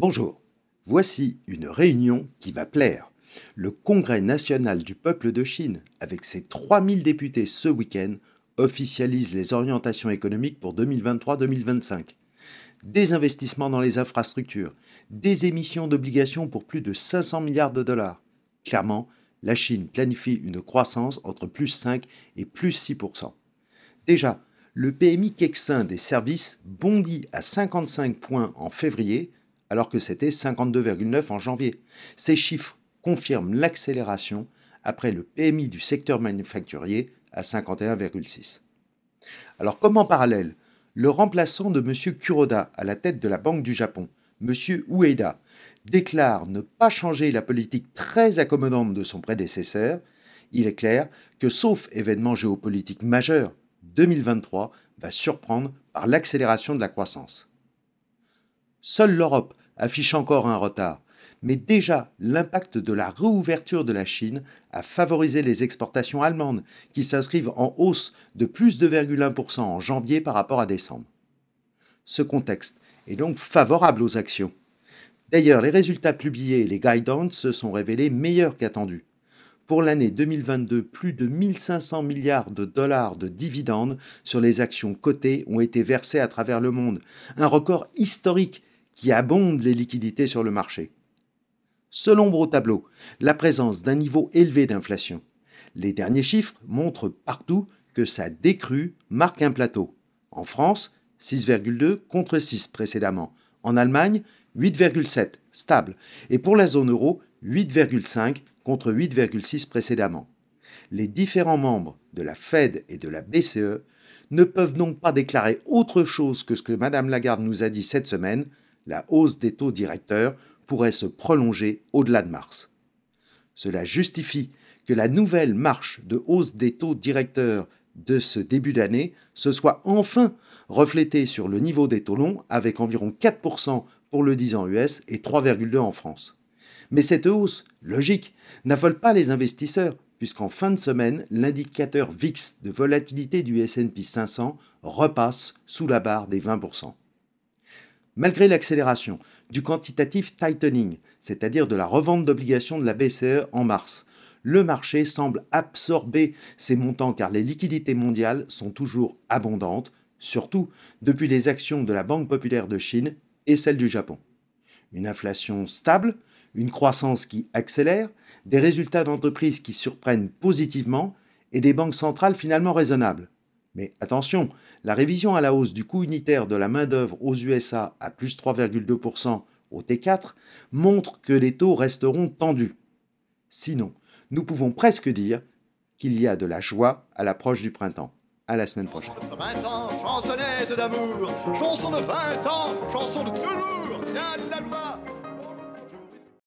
Bonjour, voici une réunion qui va plaire. Le Congrès national du peuple de Chine, avec ses 3000 députés ce week-end, officialise les orientations économiques pour 2023-2025. Des investissements dans les infrastructures, des émissions d'obligations pour plus de 500 milliards de dollars. Clairement, la Chine planifie une croissance entre plus 5 et plus 6%. Déjà, le PMI Kexin des services bondit à 55 points en février, alors que c'était 52,9 en janvier. Ces chiffres confirment l'accélération après le PMI du secteur manufacturier à 51,6. Alors comme en parallèle, le remplaçant de M. Kuroda à la tête de la Banque du Japon, M. Ueda, déclare ne pas changer la politique très accommodante de son prédécesseur, il est clair que sauf événement géopolitique majeur, 2023 va surprendre par l'accélération de la croissance. Seule l'Europe affiche encore un retard, mais déjà l'impact de la réouverture de la Chine a favorisé les exportations allemandes, qui s'inscrivent en hausse de plus de 2,1% en janvier par rapport à décembre. Ce contexte est donc favorable aux actions. D'ailleurs, les résultats publiés et les guidance se sont révélés meilleurs qu'attendus. Pour l'année 2022, plus de 1500 milliards de dollars de dividendes sur les actions cotées ont été versés à travers le monde, un record historique qui abonde les liquidités sur le marché. Selon Bro Tableau, la présence d'un niveau élevé d'inflation. Les derniers chiffres montrent partout que sa décrue marque un plateau. En France, 6,2 contre 6 précédemment. En Allemagne, 8,7, stable. Et pour la zone euro, 8,5 contre 8,6 précédemment. Les différents membres de la Fed et de la BCE ne peuvent donc pas déclarer autre chose que ce que Mme Lagarde nous a dit cette semaine, la hausse des taux directeurs pourrait se prolonger au-delà de mars. Cela justifie que la nouvelle marche de hausse des taux directeurs de ce début d'année se soit enfin reflétée sur le niveau des taux longs avec environ 4% pour le 10 ans US et 3,2 en France. Mais cette hausse, logique, n'affole pas les investisseurs, puisqu'en fin de semaine, l'indicateur VIX de volatilité du SP 500 repasse sous la barre des 20%. Malgré l'accélération du quantitative tightening, c'est-à-dire de la revente d'obligations de la BCE en mars, le marché semble absorber ces montants car les liquidités mondiales sont toujours abondantes, surtout depuis les actions de la Banque populaire de Chine et celles du Japon. Une inflation stable, une croissance qui accélère, des résultats d'entreprises qui surprennent positivement et des banques centrales finalement raisonnables. Mais attention, la révision à la hausse du coût unitaire de la main-d'œuvre aux USA à plus 3,2% au T4 montre que les taux resteront tendus. Sinon, nous pouvons presque dire qu'il y a de la joie à l'approche du printemps. À la semaine prochaine. chansonnette d'amour, chanson de 20 ans, chanson de toujours, la loi.